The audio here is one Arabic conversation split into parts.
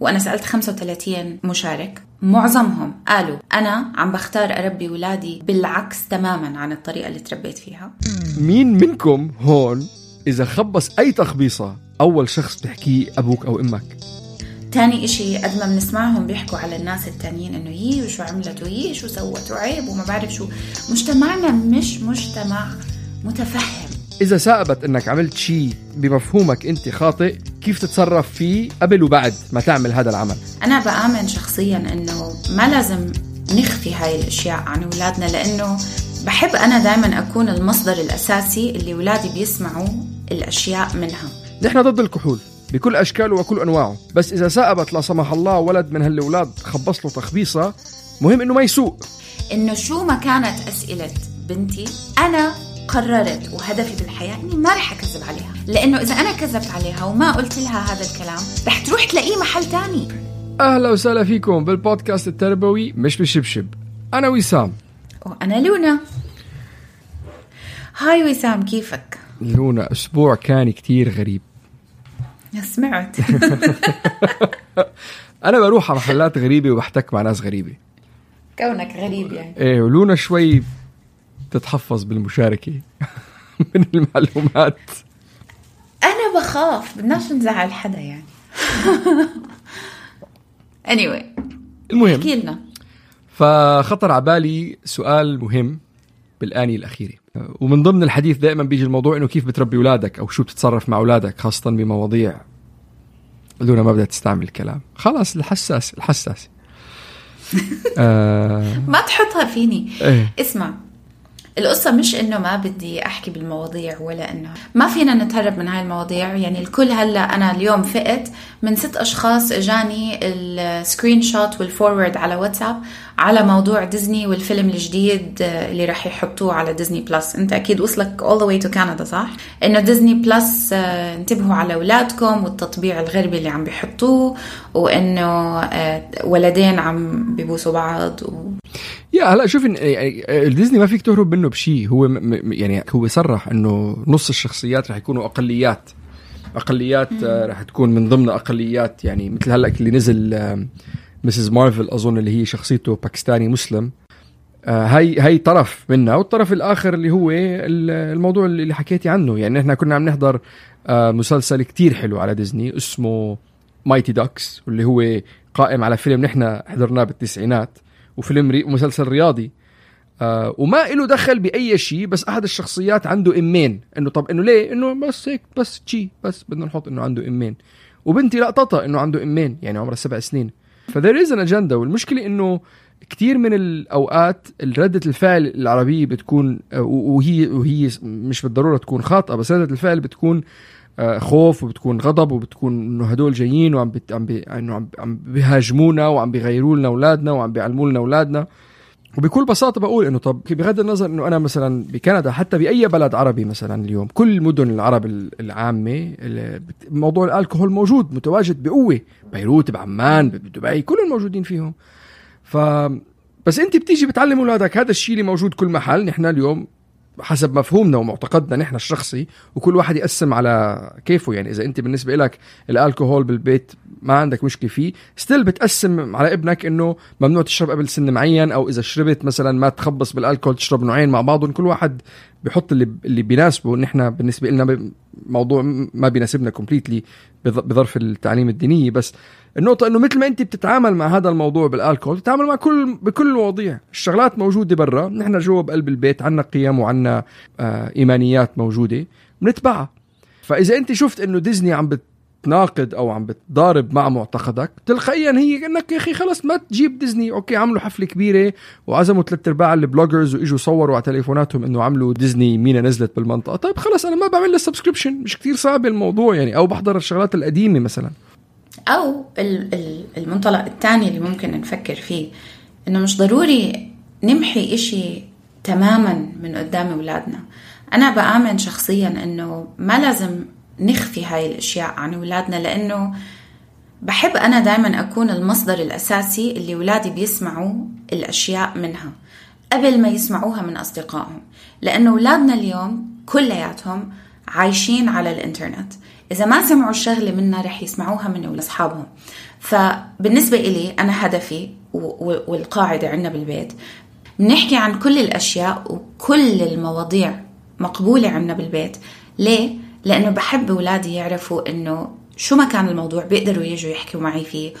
وأنا سألت 35 مشارك. معظمهم قالوا أنا عم بختار أربي ولادي بالعكس تماما عن الطريقة اللي تربيت فيها. مين منكم هون إذا خبص أي تخبيصة أول شخص بتحكيه أبوك أو أمك؟ تاني إشي قد ما بنسمعهم بيحكوا على الناس التانيين إنه يي وشو عملت ويي شو سوت وعيب وما بعرف شو. مجتمعنا مش مجتمع متفهم. إذا ثابت إنك عملت شيء بمفهومك أنت خاطئ كيف تتصرف فيه قبل وبعد ما تعمل هذا العمل؟ أنا بآمن شخصيا إنه ما لازم نخفي هاي الأشياء عن أولادنا لأنه بحب أنا دائما أكون المصدر الأساسي اللي أولادي بيسمعوا الأشياء منها. نحن ضد الكحول بكل أشكاله وكل أنواعه. بس إذا ثابت لا سمح الله ولد من هالأولاد خبص له تخبيصة مهم إنه ما يسوق إنه شو ما كانت أسئلة بنتي أنا قررت وهدفي بالحياة إني ما رح أكذب عليها. لأنه إذا أنا كذبت عليها وما قلت لها هذا الكلام رح تروح تلاقيه محل تاني. أهلا وسهلا فيكم بالبودكاست التربوي مش بالشبشب أنا وسام. وأنا لونا. هاي وسام كيفك؟ لونا أسبوع كان كتير غريب. سمعت. أنا بروح على محلات غريبة وبحتك مع ناس غريبة. كونك غريب يعني. إيه ولونا شوي بتتحفظ بالمشاركة من المعلومات. أنا بخاف بدناش نزعل حدا يعني. Anyway المهم. احكي لنا. فخطر على بالي سؤال مهم بالآنية الأخيرة. ومن ضمن الحديث دائما بيجي الموضوع إنه كيف بتربي أولادك أو شو بتتصرف مع أولادك خاصة بمواضيع لونا ما بدها تستعمل الكلام. خلاص الحساس الحساس. آه. ما تحطها فيني. إيه. اسمع القصة مش إنه ما بدي أحكي بالمواضيع ولا انه ما فينا نتهرب من هاي المواضيع. يعني الكل هلأ أنا اليوم فقت من ست أشخاص إجاني ال screenshot وال forward على واتساب على موضوع ديزني والفيلم الجديد آه، اللي راح يحطوه على ديزني بلس. انت أكيد وصلك all the way to Canada صح؟ إنه ديزني بلس آه، انتبهوا على أولادكم والتطبيع الغربي اللي عم بيحطوه وإنه آه، ولدين عم بيبوسوا بعض و... يا هلا شوف يعني ديزني ما فيك تهرب منه بشيء هو يعني هو صرح إنه نص الشخصيات رح يكونوا أقليات. أقليات رح تكون من ضمن أقليات. يعني مثل هلأ اللي نزل مس مارفل أظن اللي هي شخصيته باكستاني مسلم. آه، هاي هاي طرف منها والطرف الآخر اللي هو ال- الموضوع اللي حكيتي عنه. يعني إحنا كنا عم نحضر آه، مسلسل كتير حلو على ديزني اسمه مايتي دكس واللي هو قائم على فيلم نحن حضرناه بالتسعينات وفيلم ري... مسلسل رياضي. آه وما له دخل بأي شيء بس أحد الشخصيات عنده إمين. إنه طب إنه ليه؟ إنه بس هيك بس شي بس بدنا نحط إنه عنده إمين. وبنتي لقطتها إنه عنده إمين يعني عمرها سبع سنين. فذير از ان اجندا والمشكلة إنه كثير من الأوقات ردة الفعل العربية بتكون آه، وهي وهي مش بالضرورة تكون خاطئة بس ردة الفعل بتكون آه، خوف وبتكون غضب وبتكون إنه هدول جايين وعم بت... عم بي... إنه عم... عم بيهاجمونا وعم بيغيروا لنا أولادنا وعم بيعلموا لنا أولادنا. وبكل بساطة بقول إنه طب بغض النظر إنه أنا مثلا بكندا حتى بأي بلد عربي مثلا اليوم كل مدن العرب ال- العامة اللي بت- موضوع الكحول موجود متواجد بقوة. بيروت بعمان بدبي كلهم موجودين فيهم. ف بس أنت بتيجي بتعلم أولادك هذا الشيء اللي موجود كل محل. نحن اليوم حسب مفهومنا ومعتقدنا نحن الشخصي وكل واحد يقسم على كيفه. يعني إذا أنت بالنسبة لك الألكوهول بالبيت ما عندك مشكلة فيه still بتقسم على ابنك إنه ممنوع تشرب قبل سن معين أو إذا شربت مثلا ما تخبص بالالكول تشرب نوعين مع بعضهم كل واحد بحط اللي اللي بيناسبه. نحن بالنسبة لنا موضوع ما بيناسبنا completely بظرف التعليم الدينيه بس النقطة إنه مثل ما أنت بتتعامل مع هذا الموضوع بالألكول بتتعامل مع كل بكل المواضيع، الشغلات موجودة برا، نحن جوا بقلب البيت عنا قيم وعنا آه إيمانيات موجودة بنتبعها. فإذا أنت شفت إنه ديزني عم بتناقض أو عم بتضارب مع معتقدك تلقائيا هي إنك يا أخي خلص ما تجيب ديزني. okay عملوا حفلة كبيرة وعزموا ثلاث أرباع ال bloggers وإجوا صوروا على تليفوناتهم إنه عملوا ديزني مينا نزلت بالمنطقة. طيب خلص أنا ما بعمل لها subscription مش كتير صعب الموضوع يعني. أو بحضر الشغلات القديمة مثلا. أو المنطلق الثاني اللي ممكن نفكر فيه إنه مش ضروري نمحي إشي تماما من قدام أولادنا. أنا بآمن شخصيا إنه ما لازم نخفي هاي الأشياء عن أولادنا لأنه بحب أنا دائما أكون المصدر الأساسي اللي أولادي بيسمعوا الأشياء منها قبل ما يسمعوها من أصدقائهم لأنه أولادنا اليوم كلياتهم عايشين على الإنترنت. إذا ما سمعوا الشغلة منا رح يسمعوها من اصحابهم فبالنسبة إلي أنا هدفي والقاعدة عندنا بالبيت بنحكي عن كل الأشياء وكل المواضيع مقبولة عندنا بالبيت. ليه؟ لأنه بحب اولادي يعرفوا إنه شو ما كان الموضوع بيقدروا يجوا يحكوا معي فيه.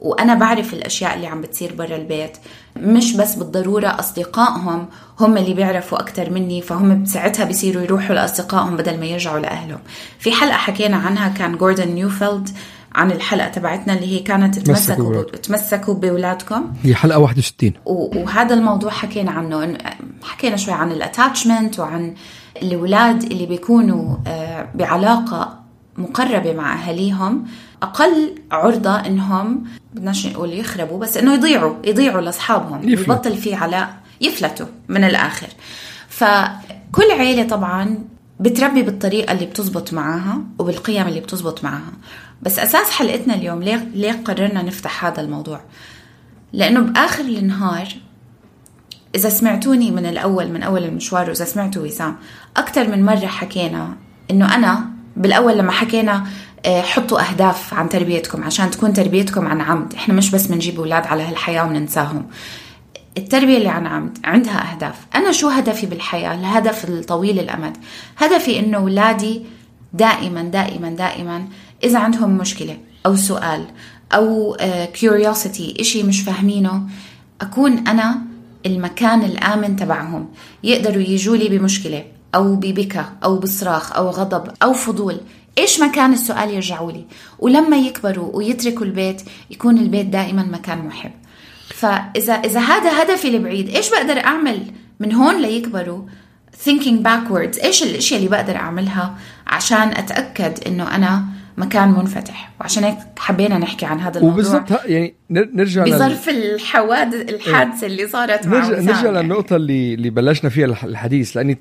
وأنا بعرف الأشياء اللي عم بتصير برا البيت. مش بس بالضرورة أصدقائهم هم اللي بيعرفوا أكثر مني فهم بساعتها بيصيروا يروحوا لأصدقائهم بدل ما يرجعوا لأهلهم. في حلقة حكينا عنها كان جوردن نيوفيلد عن الحلقة تبعتنا اللي هي كانت تمسكوا تمسكوا باولادكم هي حلقة 61 وهذا الموضوع حكينا عنه. حكينا شوي عن ال attachment وعن الأولاد اللي بيكونوا آه، بعلاقة مقربة مع أهاليهم أقل عرضة إنهم بدناش نقول يخربوا بس إنه يضيعوا يضيعوا لأصحابهم يبطل في علاء يفلتوا من الآخر. فكل عيلة طبعا بتربي بالطريقة اللي بتزبط معاها وبالقيم اللي بتزبط معاها. بس أساس حلقتنا اليوم ليه ليه قررنا نفتح هذا الموضوع؟ لأنه بآخر النهار إذا سمعتوني من الأول من أول المشوار وإذا سمعتوا وسام أكثر من مرة حكينا إنه أنا بالأول لما حكينا آه، حطوا أهداف عن تربيتكم عشان تكون تربيتكم عن عمد. إحنا مش بس بنجيب أولاد على هالحياة وننساهم. التربية اللي عن عمد عندها أهداف. أنا شو هدفي بالحياة؟ الهدف الطويل الأمد. هدفي إنه أولادي دائما دائما دائما إذا عندهم مشكلة أو سؤال أو كيوريوسيتي إشي مش فاهمينه أكون أنا المكان الآمن تبعهم. يقدروا يجوا لي بمشكلة أو ببكى أو بصراخ أو غضب أو فضول. إيش مكان السؤال يرجعوا لي؟ ولما يكبروا ويتركوا البيت يكون البيت دائما مكان محب. فإذا إذا هذا هدفي البعيد إيش بقدر أعمل من هون ليكبروا؟ Thinking backwards إيش الأشياء اللي بقدر أعملها عشان أتأكد إنه أنا مكان منفتح. وعشان هيك حبينا نحكي عن هذا الموضوع. وبالضبط يعني نرجع بظرف لل... الحوادث الحادثة اللي صارت مع نرجع, نرجع يعني. للنقطة اللي اللي بلشنا فيها الحديث لأني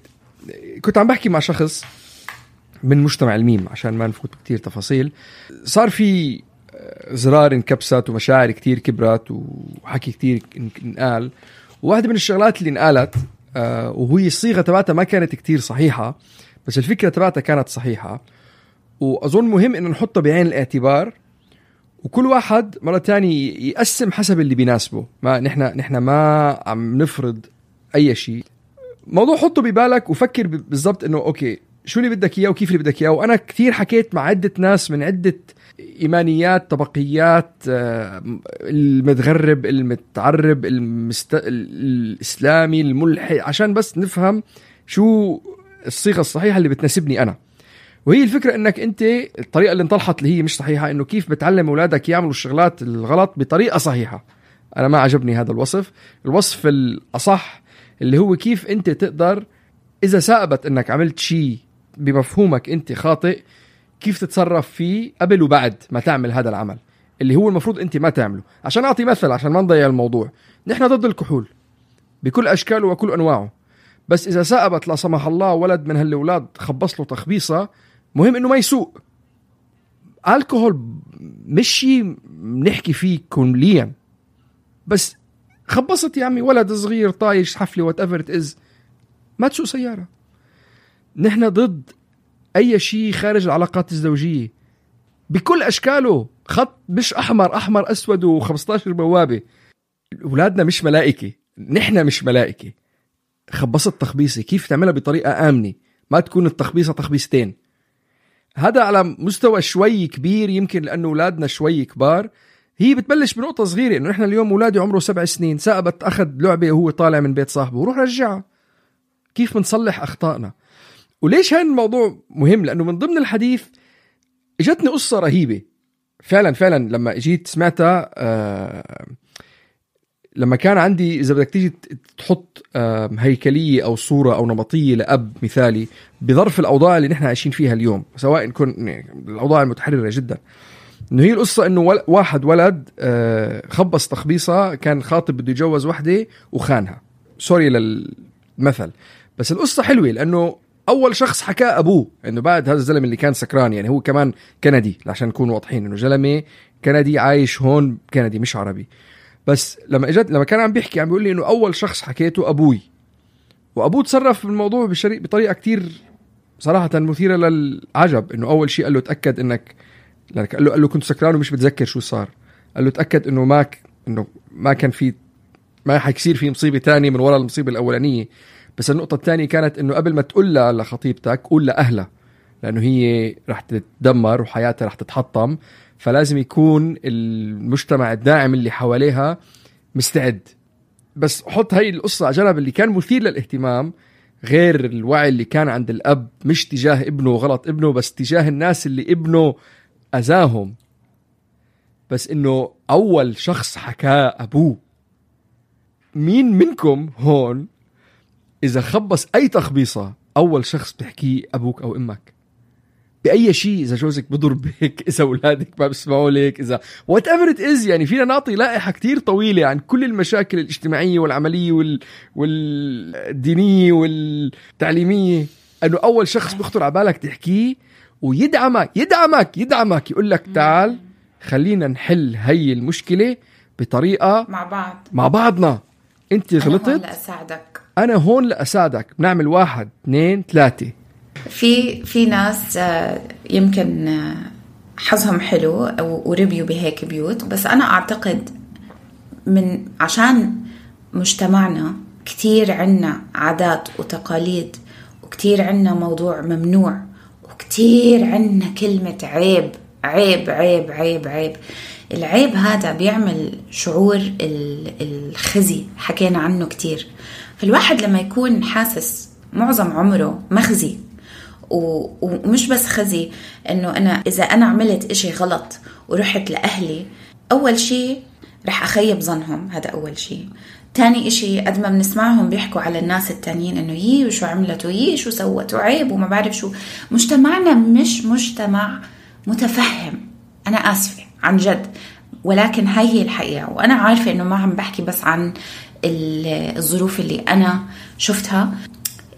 كنت عم بحكي مع شخص من مجتمع الميم عشان ما نفوت كتير تفاصيل. صار في آه، زرار انكبست ومشاعر كتير كبرت وحكي كتير انقال. وواحدة من الشغلات اللي انقالت آه، وهي الصيغة تبعتها ما كانت كتير صحيحة بس الفكرة تبعتها كانت صحيحة. وأظن مهم إنه نحطها بعين الاعتبار وكل واحد مرة تانية يقسم حسب اللي بيناسبه. ما نحن نحن ما عم نفرض أي شيء. موضوع حطه ببالك وفكر بالضبط إنه أوكي شو اللي بدك إياه وكيف اللي بدك إياه؟ وأنا كثير حكيت مع عدة ناس من عدة إيمانيات طبقيات آه، المتغرب المتعرب المست... الإسلامي الملحد عشان بس نفهم شو الصيغة الصحيحة اللي بتناسبني أنا. وهي الفكرة إنك أنت الطريقة اللي انطلحت اللي هي مش صحيحة إنه كيف بتعلم أولادك يعملوا الشغلات الغلط بطريقة صحيحة. أنا ما عجبني هذا الوصف. الوصف الأصح اللي هو كيف أنت تقدر إذا ثابت إنك عملت شيء بمفهومك أنت خاطئ كيف تتصرف فيه قبل وبعد ما تعمل هذا العمل اللي هو المفروض أنت ما تعمله. عشان أعطي مثل عشان ما نضيع الموضوع. نحن ضد الكحول بكل أشكاله وكل أنواعه. بس إذا ثابت لا سمح الله ولد من هالأولاد خبص له تخبيصة مهم إنه ما يسوق الكحول مش شيء بنحكي فيه كليا. بس خبصت يا عمي ولد صغير طايش حفلة whatever it is ما تسوق سيارة. نحن ضد أي شيء خارج العلاقات الزوجية. بكل أشكاله خط مش أحمر أحمر أسود و15 بوابة. أولادنا مش ملائكة نحن مش ملائكة. خبصت تخبيصة كيف تعملها بطريقة آمنة؟ ما تكون التخبيصة تخبيصتين. هذا على مستوى شوي كبير يمكن لأنه أولادنا شوي كبار. هي بتبلش بنقطة صغيرة إنه إحنا اليوم أولادي عمره سبع سنين سأبت أخذ لعبة وهو طالع من بيت صاحبه وروح رجعها كيف بنصلح أخطائنا؟ وليش هذا الموضوع مهم؟ لأنه من ضمن الحديث إجتني قصة رهيبة. فعلا فعلا لما جيت سمعتها آه لما كان عندي إذا بدك تيجي تحط هيكلية أو صورة أو نمطية لأب مثالي بظرف الأوضاع اللي نحن عايشين فيها اليوم سواء كن الأوضاع المتحررة جدا. إنه هي القصة إنه واحد ولد آه خبص تخبيصة كان خاطب بده يتجوز وحدة وخانها. سوري للمثل. بس القصة حلوة لأنه أول شخص حكاه أبوه إنه بعد هذا الزلمة اللي كان سكران يعني هو كمان كندي عشان نكون واضحين إنه زلمة كندي عايش هون كندي مش عربي. بس لما اجت لما كان عم بيحكي عم بيقول لي إنه أول شخص حكيته أبوي. وأبوه تصرف بالموضوع. بطريقة كتير صراحة مثيرة للعجب. إنه أول شيء قال له تأكد انك لانك قال له قال له كنت سكران ومش بتذكر شو صار. قال له تأكد إنه ما ك... إنه ما كان في ما حيصير في مصيبة تانية من وراء المصيبة الأولانية. بس النقطة الثانية كانت إنه قبل ما تقول لها لخطيبتك قول لأهلها. لأنه هي رح تتدمر وحياتها رح تتحطم. فلازم يكون المجتمع الداعم اللي حواليها مستعد. بس حط هاي القصة على جنب اللي كان مثير للاهتمام غير الوعي اللي كان عند الأب مش تجاه ابنه غلط ابنه بس تجاه الناس اللي ابنه أذاهم. بس إنه أول شخص حكاه أبوه. مين منكم هون إذا خبص أي تخبيصة أول شخص بتحكيه أبوك أو أمك؟ بأي شيء إذا جوزك بضربك إذا أولادك ما بيسمعوا لك إذا whatever it is يعني فينا نعطي لائحة كتير طويلة عن كل المشاكل الاجتماعية والعملية وال... والدينية والتعليمية. إنه أول شخص بيخطر على بالك تحكيه ويدعمك يدعمك يدعمك يقول لك تعال خلينا نحل هي المشكلة بطريقة مع بعض. مع بعضنا. أنت غلطت أنا هون لأساعدك. أنا هون لأساعدك. بنعمل واحد اثنين ثلاثة. في في ناس آه، يمكن آه، حظهم حلو وربيوا بهيك بيوت بس أنا أعتقد من عشان مجتمعنا كتير عنا عادات وتقاليد وكتير عنا موضوع ممنوع وكتير عنا كلمة عيب عيب عيب عيب عيب. العيب هذا بيعمل شعور الخزي حكينا عنه كتير. فالواحد لما يكون حاسس معظم عمره مخزي ومش بس خزي إنه أنا إذا أنا عملت إشي غلط ورحت لأهلي أول شيء رح أخيب ظنهم هذا أول شيء تاني إشي قد ما بنسمعهم بيحكوا على الناس التانيين إنه يي وشو عملت ويي شو سوت وعيب وما بعرف شو. مجتمعنا مش مجتمع متفهم. أنا آسفة عن جد. ولكن هاي هي الحقيقة. وأنا عارفة إنه ما عم بحكي بس عن الظروف اللي أنا شفتها.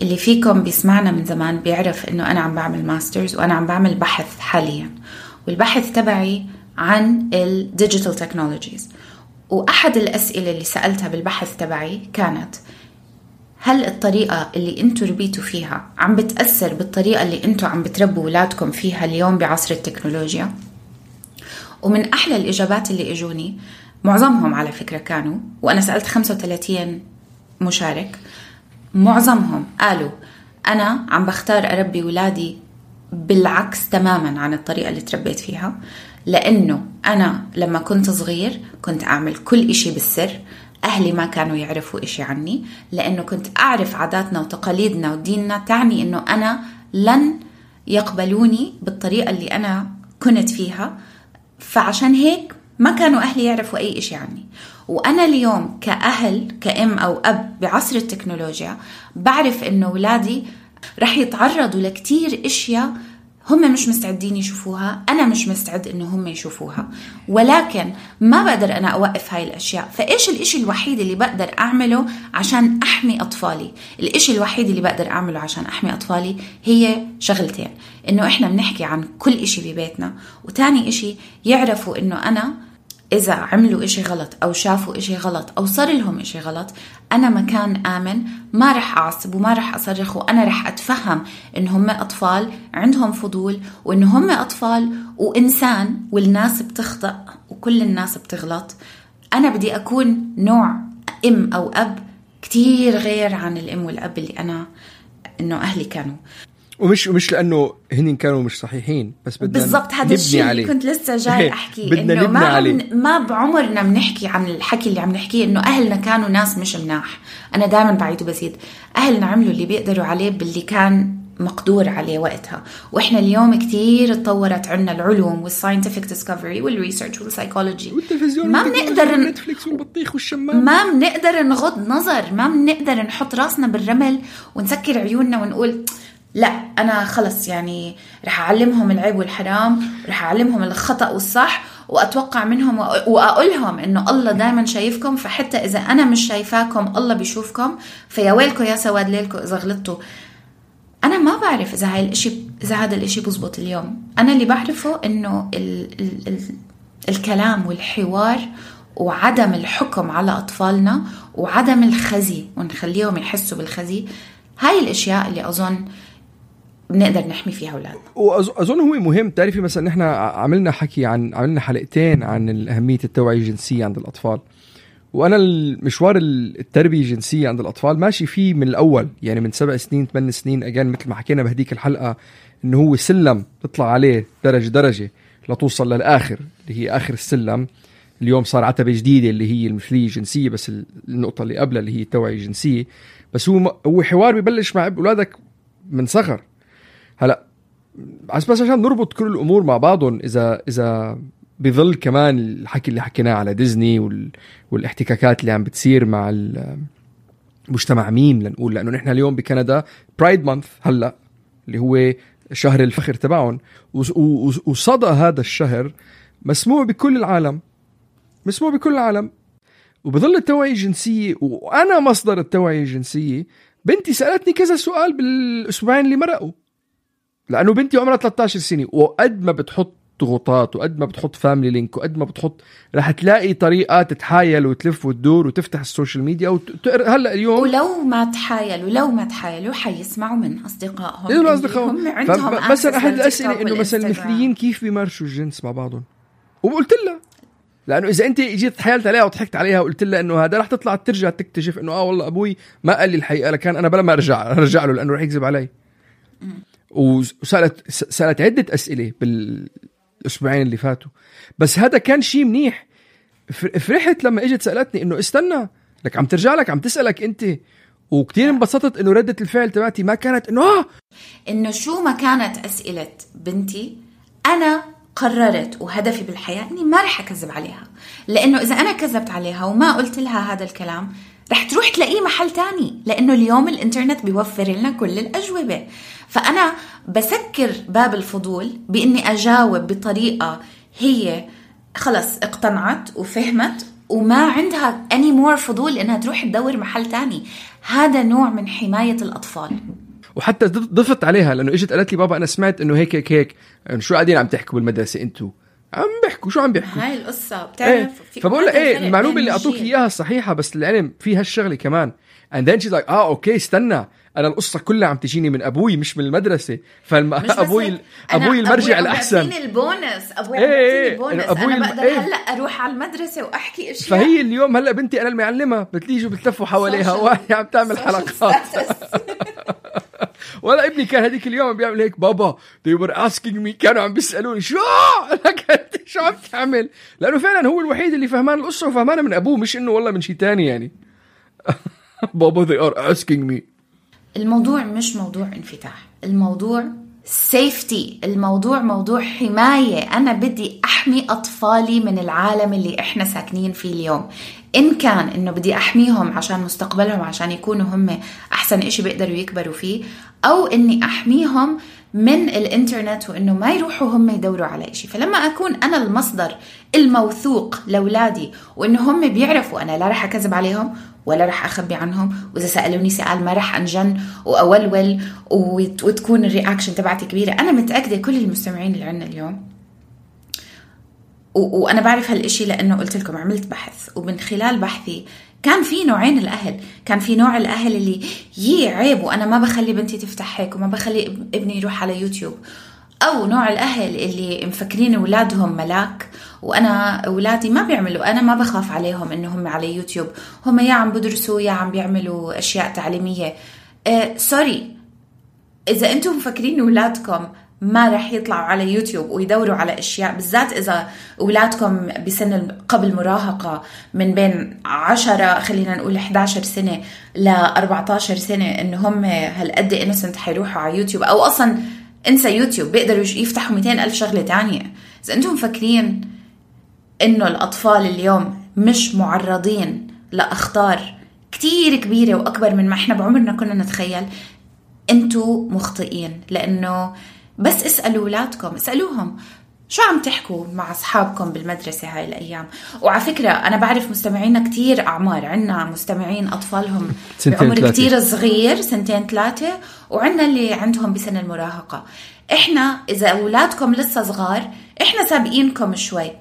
اللي فيكم بيسمعنا من زمان بيعرف إنه أنا عم بعمل masters وأنا عم بعمل بحث حاليا والبحث تبعي عن الديجيتال تكنولوجيز وأحد الأسئلة اللي سألتها بالبحث تبعي كانت هل الطريقة اللي أنتم ربيتوا فيها عم بتأثر بالطريقة اللي أنتم عم بتربوا أولادكم فيها اليوم بعصر التكنولوجيا؟ ومن أحلى الإجابات اللي إجوني معظمهم على فكرة كانوا وأنا سألت 35 مشارك معظمهم قالوا أنا عم بختار أربي ولادي بالعكس تماما عن الطريقة اللي تربيت فيها لأنه أنا لما كنت صغير كنت أعمل كل إشي بالسر أهلي ما كانوا يعرفوا إشي عني لأنه كنت أعرف عاداتنا وتقاليدنا وديننا تعني أنه أنا لن يقبلوني بالطريقة اللي أنا كنت فيها فعشان هيك ما كانوا أهلي يعرفوا أي إشي عني. وأنا اليوم كأهل كأم أو أب بعصر التكنولوجيا بعرف إنه أولادي رح يتعرضوا لكتير إشياء هم مش مستعدين يشوفوها أنا مش مستعد إنه هم يشوفوها. ولكن ما بقدر أنا أوقف هاي الأشياء. فإيش الإشي الوحيد اللي بقدر أعمله عشان أحمي أطفالي؟ الإشي الوحيد اللي بقدر أعمله عشان أحمي أطفالي هي شغلتين. إنه إحنا بنحكي عن كل إشي ببيتنا وتاني إشي يعرفوا إنه أنا إذا عملوا إشي غلط أو شافوا إشي غلط أو صار لهم إشي غلط أنا مكان آمن ما رح أعصب وما رح أصرخ وأنا رح أتفهم إن هم أطفال عندهم فضول وإن هم أطفال وإنسان والناس بتخطأ وكل الناس بتغلط. أنا بدي أكون نوع أم أو أب كتير غير عن الأم والأب اللي أنا إنه أهلي كانوا. ومش مش لأنه هن كانوا مش صحيحين بس بدنا بالضبط هذا الشيء اللي عليه. كنت لسه جاي أحكي بدنا إنه ما عليه. ما بعمرنا بنحكي عن الحكي اللي عم نحكيه إنه أهلنا كانوا ناس مش مناح. أنا دائما بعيد وبزيد. أهلنا عملوا اللي بيقدروا عليه باللي كان مقدور عليه وقتها. وإحنا اليوم كتير تطورت عنا العلوم وال scientific discovery وال research وال psychology والتلفزيون ما بنقدر ن- والنتفليكس والبطيخ والشمام. ما بنقدر نغض نظر ما بنقدر نحط راسنا بالرمل ونسكر عيوننا ونقول لا أنا خلص يعني رح أعلمهم العيب والحرام رح أعلمهم الخطأ والصح وأتوقع منهم وأ- وأقولهم إنه الله دائما شايفكم فحتى إذا أنا مش شايفاكم الله بيشوفكم. فيا ويلكم يا سواد ليلكم إذا غلطتوا. أنا ما بعرف إذا هاي الإشي إذا هذا الإشي بزبط اليوم. أنا اللي بعرفه إنه ال ال ال الكلام والحوار وعدم الحكم على أطفالنا وعدم الخزي ونخليهم يحسوا بالخزي هاي الأشياء اللي أظن بنقدر نحمي فيها أولادنا. واظن هو مهم. تعرفي مثلا نحن عملنا حكي عن عملنا حلقتين عن أهمية التوعية الجنسية عند الأطفال. وأنا المشوار التربية الجنسية عند الأطفال ماشي فيه من الأول يعني من سبع سنين ثمان سنين. اجان مثل ما حكينا بهديك الحلقة إنه هو سلم تطلع عليه درجة درجة لتوصل للآخر اللي هي آخر السلم. اليوم صار عتبة جديدة اللي هي المثلية الجنسية بس النقطة اللي قبلها اللي هي التوعية الجنسية. بس هو هو حوار ببلش مع أولادك من صغر. هلا بس بس عشان نربط كل الأمور مع بعضهم إذا إذا بظل كمان الحكي اللي حكيناه على ديزني وال والاحتكاكات اللي عم بتصير مع المجتمع ميم لنقول؟ لأنه نحن اليوم بكندا برايد مانث هلا اللي هو شهر الفخر تبعهم وص- وص- وصدى هذا الشهر مسموع بكل العالم مسموع بكل العالم. وبظل التوعية الجنسية وأنا مصدر التوعية الجنسية بنتي سألتني كذا سؤال بالأسبوعين اللي مرقوا. لأنه بنتي عمرها 13 سنة وقد ما بتحط ضغوطات وقد ما بتحط فاميلي لينك وقد ما بتحط رح تلاقي طريقة تتحايل وتلف وتدور وتفتح ال social media وتقر هلأ اليوم ولو ما تحايلوا لو ما تحايلوا حيسمعوا من أصدقائهم اللي اصدقائهم هم عندهم مثلا أحد الأسئلة إنه مثلا. المثليين كيف بيمارسوا الجنس مع بعضهم؟ وقلت لها. لأنه إذا أنت جيت تحايلت عليها وضحكت عليها وقلت لها إنه هذا رح تطلع ترجع تكتشف إنه آه والله أبوي ما قال لي الحقيقة لكان أنا بلا ما أرجع أرجع له لأنه رح يكذب علي. وسالت سألت عدة أسئلة بالأسبوعين اللي فاتوا. بس هذا كان شيء منيح. فرحت لما إجت سألتني إنه استنى لك عم ترجع لك عم تسألك أنت. وكتير انبسطت إنه ردة الفعل تبعتي ما كانت إنه آه! إنه شو ما كانت أسئلة بنتي أنا قررت وهدفي بالحياة إني ما رح أكذب عليها. لأنه إذا أنا كذبت عليها وما قلت لها هذا الكلام رح تروح تلاقيه محل تاني لأنه اليوم الإنترنت بيوفر لنا كل الأجوبة. فأنا بسكر باب الفضول بإني أجاوب بطريقة هي خلص اقتنعت وفهمت وما عندها اني مور فضول إنها تروح تدور محل تاني. هذا نوع من حماية الأطفال. وحتى ضف- ضفت عليها لأنه إجت قالت لي بابا أنا سمعت إنه هيك هيك هيك. شو قاعدين عم تحكوا بالمدرسة أنتوا عم بيحكوا شو عم بيحكوا؟ هاي القصة إيه بتعرف في- فبقول لها إيه المعلومة اللي أعطوك. إياها صحيحه بس للعلم في هالشغلة كمان. And then she's like آه أوكي استنى أنا القصة كلها عم تجيني من أبوي مش من المدرسة. فالم... أبوي أبوي المرجع عم الأحسن. البونس أبوي إيه، إيه، بيعطيني البونس أبوي أنا بقدر إيه. هلأ أروح على المدرسة وأحكي أشياء. فهي اليوم هلأ بنتي أنا المعلمه بتليجوا بتلفوا حواليها وهي عم تعمل حلقات. ولا ابني كان هذيك اليوم عم بيعمل هيك بابا they were asking me كانوا عم بيسألوني شو؟ لك شو عم تعمل؟ لأنه فعلا هو الوحيد اللي فهمان القصة وفهمانها من أبوه مش إنه والله من شيء تاني يعني. بابا they are asking me. الموضوع مش موضوع انفتاح الموضوع سيفتي الموضوع موضوع حماية. أنا بدي أحمي أطفالي من العالم اللي إحنا ساكنين فيه اليوم. إن كان إنه بدي أحميهم عشان مستقبلهم عشان يكونوا هم أحسن إشي بيقدروا يكبروا فيه أو إني أحميهم من الإنترنت وإنه ما يروحوا هم يدوروا على إشي. فلما أكون أنا المصدر الموثوق لأولادي وإنه هم بيعرفوا أنا لا رح أكذب عليهم ولا رح أخبي عنهم وإذا سألوني سؤال ما رح أنجن وأولول وت- وتكون الرياكشن تبعتي كبيرة. أنا متأكدة كل المستمعين اللي عندنا اليوم وأنا بعرف هالشيء لأنه قلت لكم عملت بحث ومن خلال بحثي كان في نوعين الأهل. كان في نوع الأهل اللي يي عيب وأنا ما بخلي بنتي تفتح هيك وما بخلي اب- ابني يروح على يوتيوب. أو نوع الأهل اللي مفكرين أولادهم ملاك وأنا أولادي ما بيعملوا أنا ما بخاف عليهم انهم على يوتيوب. هم يا عم بدرسوا يا عم بيعملوا أشياء تعليمية. آه sorry إذا أنتم مفكرين أولادكم ما رح يطلعوا على يوتيوب ويدوروا على أشياء بالذات إذا أولادكم بسن قبل مراهقة من بين 10 خلينا نقول 11 سنة ل 14 سنة انه هم هالقد انسنت حيروحوا على يوتيوب أو أصلا إنسى يوتيوب بيقدروا يفتحوا 200 ألف شغلة تانية. إذا أنتم مفكرين إنه الأطفال اليوم مش معرضين لأخطار كتير كبيرة وأكبر من ما إحنا بعمرنا كنا نتخيل أنتوا مخطئين لأنه بس اسألوا أولادكم اسألوهم. شو عم تحكوا مع أصحابكم بالمدرسة هاي الأيام؟ وعلى فكرة أنا بعرف مستمعينا كتير أعمار عنا مستمعين أطفالهم بعمر كتير صغير سنتين ثلاثة وعنا اللي عندهم بسن المراهقة. إحنا إذا أولادكم لسه صغار إحنا سابقينكم شوي.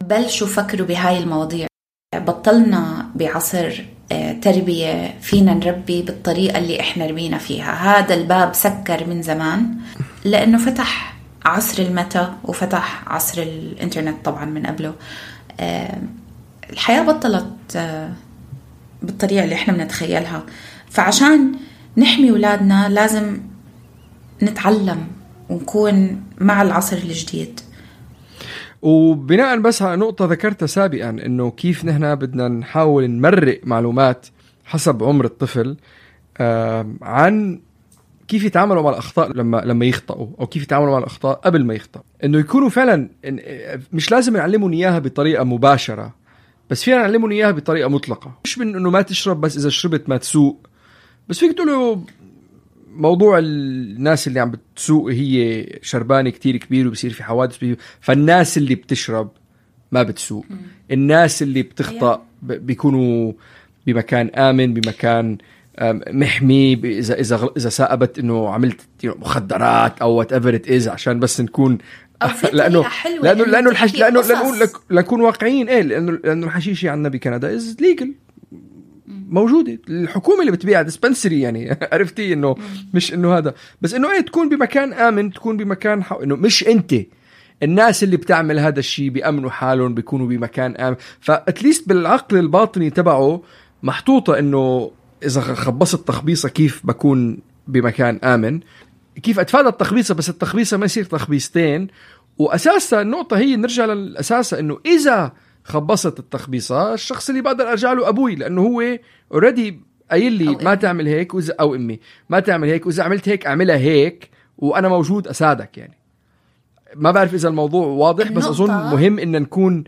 بلشوا فكروا بهاي المواضيع. بطلنا بعصر آه، تربية فينا نربي بالطريقة اللي إحنا ربينا فيها. هذا الباب سكر من زمان. لأنه فتح عصر المتى وفتح عصر الإنترنت طبعا من قبله. الحياة بطلت بالطريقة اللي إحنا بنتخيلها. فعشان نحمي أولادنا لازم نتعلم ونكون مع العصر الجديد. وبناء بس على نقطة ذكرتها سابقا إنه كيف نحن بدنا نحاول نمرق معلومات حسب عمر الطفل عن كيف يتعاملوا مع الأخطاء لما لما يخطئوا أو كيف يتعاملوا مع الأخطاء قبل ما يخطئ إنه يكونوا فعلا مش لازم نعلمهم إياها بطريقة مباشرة بس فينا نعلمهم إياها بطريقة مطلقة. مش من إنه ما تشرب بس إذا شربت ما تسوق بس فيك تقول له موضوع الناس اللي عم بتسوق هي شربانة كتير كبير وبصير في حوادث بي فالناس اللي بتشرب ما بتسوق. الناس اللي بتخطأ بيكونوا بمكان آمن بمكان محمي اذا إذا إذا سأبت إنه عملت مخدرات أو whatever it is عشان بس نكون لأنه لأنه لأنه الحش لأنه لأنه لنكون واقعيين إيه لأنه لأنه الحشيشه عندنا بكندا is legal موجودة. الحكومة اللي بتبيع dispensary يعني عرفتي؟ إنه مش إنه هذا. بس إنه إيه تكون بمكان آمن تكون بمكان حو... إنه مش أنت. الناس اللي بتعمل هذا الشيء بيأمنوا حالهم بيكونوا بمكان آمن. ف at least بالعقل الباطني تبعه محطوطة إنه إذا خبصت تخبيصة كيف بكون بمكان آمن؟ كيف أتفادى التخبيصة؟ بس التخبيصة ما يصير تخبيصتين. وأساسا النقطة هي نرجع للأساس إنه إذا خبصت التخبيصة الشخص اللي بقدر أرجع له أبوي لأنه هو اوريدي قايل لي ما تعمل هيك وإذا أو أمي. ما تعمل هيك وإذا عملت هيك أعملها هيك وأنا موجود أساعدك يعني. ما بعرف إذا الموضوع واضح بس أظن مهم إن نكون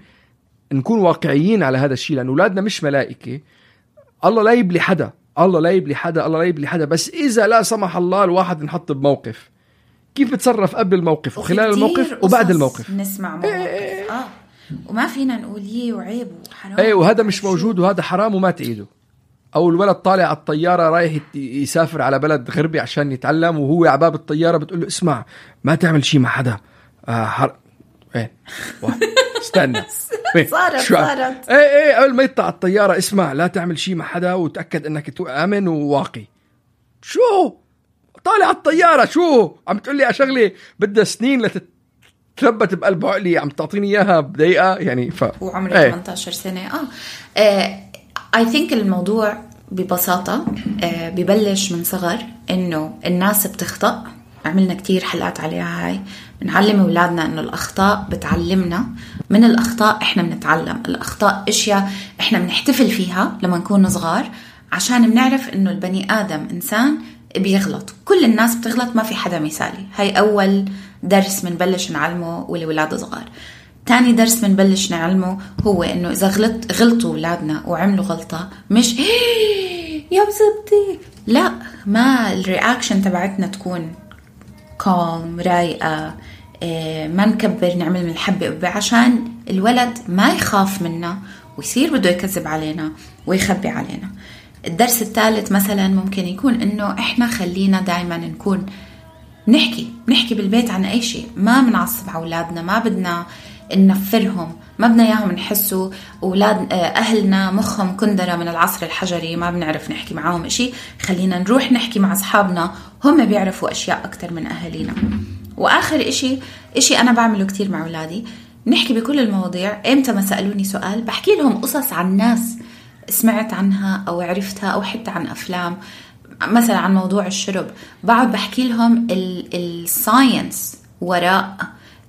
نكون واقعيين على هذا الشيء لأنه أولادنا مش ملائكة. الله لا يبلي حدا. الله لا يبلي حدا الله لا يبلي حدا. بس إذا لا سمح الله الواحد انحط بموقف. كيف بتصرف قبل الموقف؟ وخلال الموقف وبعد الموقف. نسمع مواقف إيه. آه. وما فينا نقول يي وعيب وحرام. إيه وهذا مش موجود وهذا حرام وما تعيده. أو الولد طالع على الطيارة رايح يسافر على بلد غربي عشان يتعلم وهو على باب الطيارة بتقول له اسمع ما تعمل شيء مع حدا. آه حر... إيه استنى. صارت صارت. إيه إيه قبل ما يطلع الطيارة اسمع لا تعمل شيء مع حدا وتأكد إنك آمن وواقي. شو؟ طالع على الطيارة شو؟ عم تقول لي شغله بدها سنين لتت تثبت بقلب عقلي عم تعطيني إياها بدقيقة يعني ف وعمري إيه. 18 سنة. آه. اي uh, ثينك الموضوع ببساطة uh, ببلش من صغر إنه الناس بتخطأ. عملنا كتير حلقات عليها هاي. بنعلم أولادنا إنه الأخطاء بتعلمنا. من الأخطاء إحنا بنتعلم. الأخطاء أشياء إحنا بنحتفل فيها لما نكون صغار عشان بنعرف إنه البني آدم إنسان بيغلط. كل الناس بتغلط ما في حدا مثالي. هاي أول درس بنبلش نعلمه والولاد صغار. تاني درس بنبلش نعلمه هو إنه إذا غلط غلطوا أولادنا وعملوا غلطة مش يا بزبطي. لا ما ال reaction تبعتنا تكون calm رايقة إيه، ما نكبر نعمل من الحبة عشان الولد ما يخاف منا ويصير بده يكذب علينا ويخبي علينا. الدرس الثالث مثلا ممكن يكون إنه إحنا خلينا دائما نكون نحكي نحكي بالبيت عن أي شيء. ما بنعصب على أولادنا ما بدنا ننفرهم. ما بدنا إياهم نحسوا أولاد أهلنا مخهم كندرة من العصر الحجري ما بنعرف نحكي معاهم شيء خلينا نروح نحكي مع أصحابنا هم بيعرفوا أشياء أكثر من أهالينا. وآخر إشي إشي أنا بعمله كتير مع أولادي. نحكي بكل المواضيع. إمتى ما سألوني سؤال بحكي لهم قصص عن ناس سمعت عنها أو عرفتها أو حتى عن أفلام مثلا عن موضوع الشرب. بقعد بحكي لهم الساينس وراء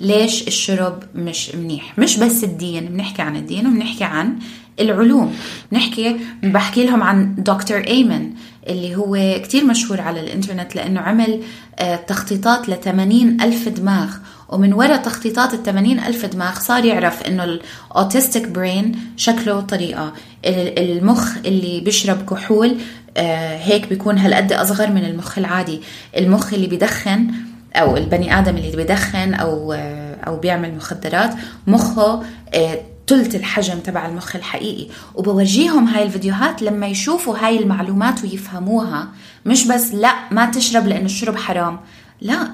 ليش الشرب مش منيح؟ مش بس الدين بنحكي عن الدين وبنحكي عن العلوم. بنحكي بحكي لهم عن دكتور أيمن اللي هو كتير مشهور على الإنترنت لأنه عمل آه، تخطيطات ل 80 ألف دماغ. ومن وراء تخطيطات ال 80 ألف دماغ صار يعرف إنه الأوتيستيك برين شكله طريقة. المخ اللي بيشرب كحول آه، هيك بيكون هالقد أصغر من المخ العادي. المخ اللي بيدخن أو البني آدم اللي بيدخن أو آه، أو بيعمل مخدرات مخه ثلث الحجم تبع المخ الحقيقي. وبورجيهم هاي الفيديوهات لما يشوفوا هاي المعلومات ويفهموها مش بس لا ما تشرب لأن الشرب حرام. لا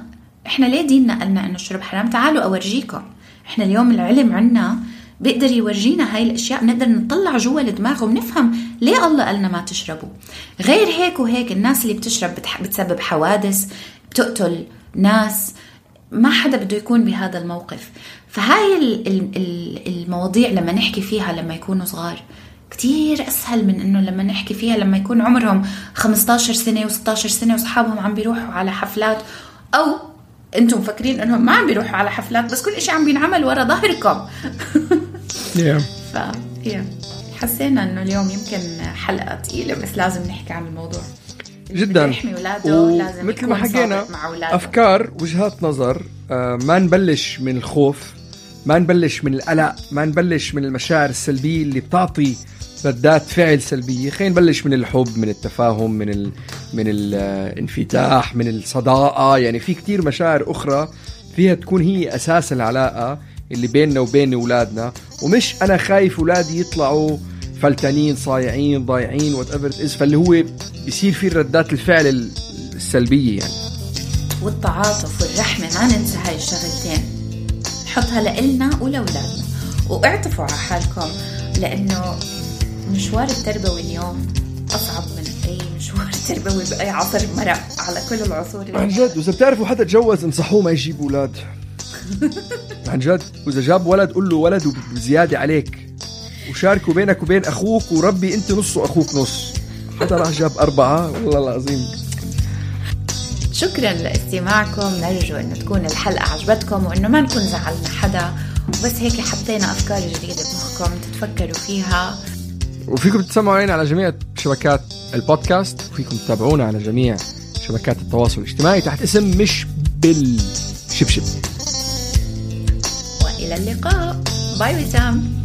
إحنا ليه ديننا قالنا إنه الشرب حرام؟ تعالوا أورجيكم. إحنا اليوم العلم عنا بيقدر يورجينا هاي الأشياء نقدر نطلع جوا الدماغ ونفهم ليه الله قالنا ما تشربوا. غير هيك وهيك الناس اللي بتشرب بتسبب حوادث بتقتل ناس ما حدا بده يكون بهذا الموقف فهاي المواضيع لما نحكي فيها لما يكونوا صغار كتير أسهل من إنه لما نحكي فيها لما يكون عمرهم 15 سنة و16 سنة وأصحابهم عم بيروحوا على حفلات أو أنتم مفكرين إنهم ما عم بيروحوا على حفلات بس كل إشي عم بينعمل ورا ظهركم yeah. ف yeah. حسينا إنه اليوم يمكن حلقة تقيلة بس لازم نحكي عن الموضوع جدا. ومثل ما حكينا أفكار وجهات نظر آه ما نبلش من الخوف ما نبلش من القلق ما نبلش من المشاعر السلبية اللي بتعطي ردات فعل سلبية. خلينا نبلش من الحب من التفاهم من ال... من الانفتاح من الصداقة. يعني في كتير مشاعر أخرى فيها تكون هي أساس العلاقة اللي بيننا وبين أولادنا. ومش أنا خايف أولادي يطلعوا فلتانين صايعين ضايعين whatever فاللي هو بيصير في ردات الفعل السلبية يعني. والتعاطف والرحمة ما ننسى هاي الشغلتين. نحطها لإلنا ولأولادنا. واعطفوا على حالكم لأنه مشوار التربوي اليوم أصعب من أي مشوار تربوي بأي عصر مرق على كل العصور. عن جد وإذا بتعرفوا حدا تجوز انصحوه ما يجيب أولاد. عن جد وإذا جاب ولد قول له ولد وزيادة عليك. وشاركوا بينك وبين أخوك وربي أنت نص وأخوك نص. حدا راح جاب أربعة. والله العظيم. شكرا لاستماعكم. نرجو انه تكون الحلقة عجبتكم وإنه ما نكون زعلنا حدا. وبس هيك حطينا أفكار جديدة بمخكم تتفكروا فيها. وفيكم تسمعوا على جميع شبكات البودكاست وفيكم تتابعونا على جميع شبكات التواصل الاجتماعي تحت اسم مش بالشبشب. وإلى اللقاء. باي وسام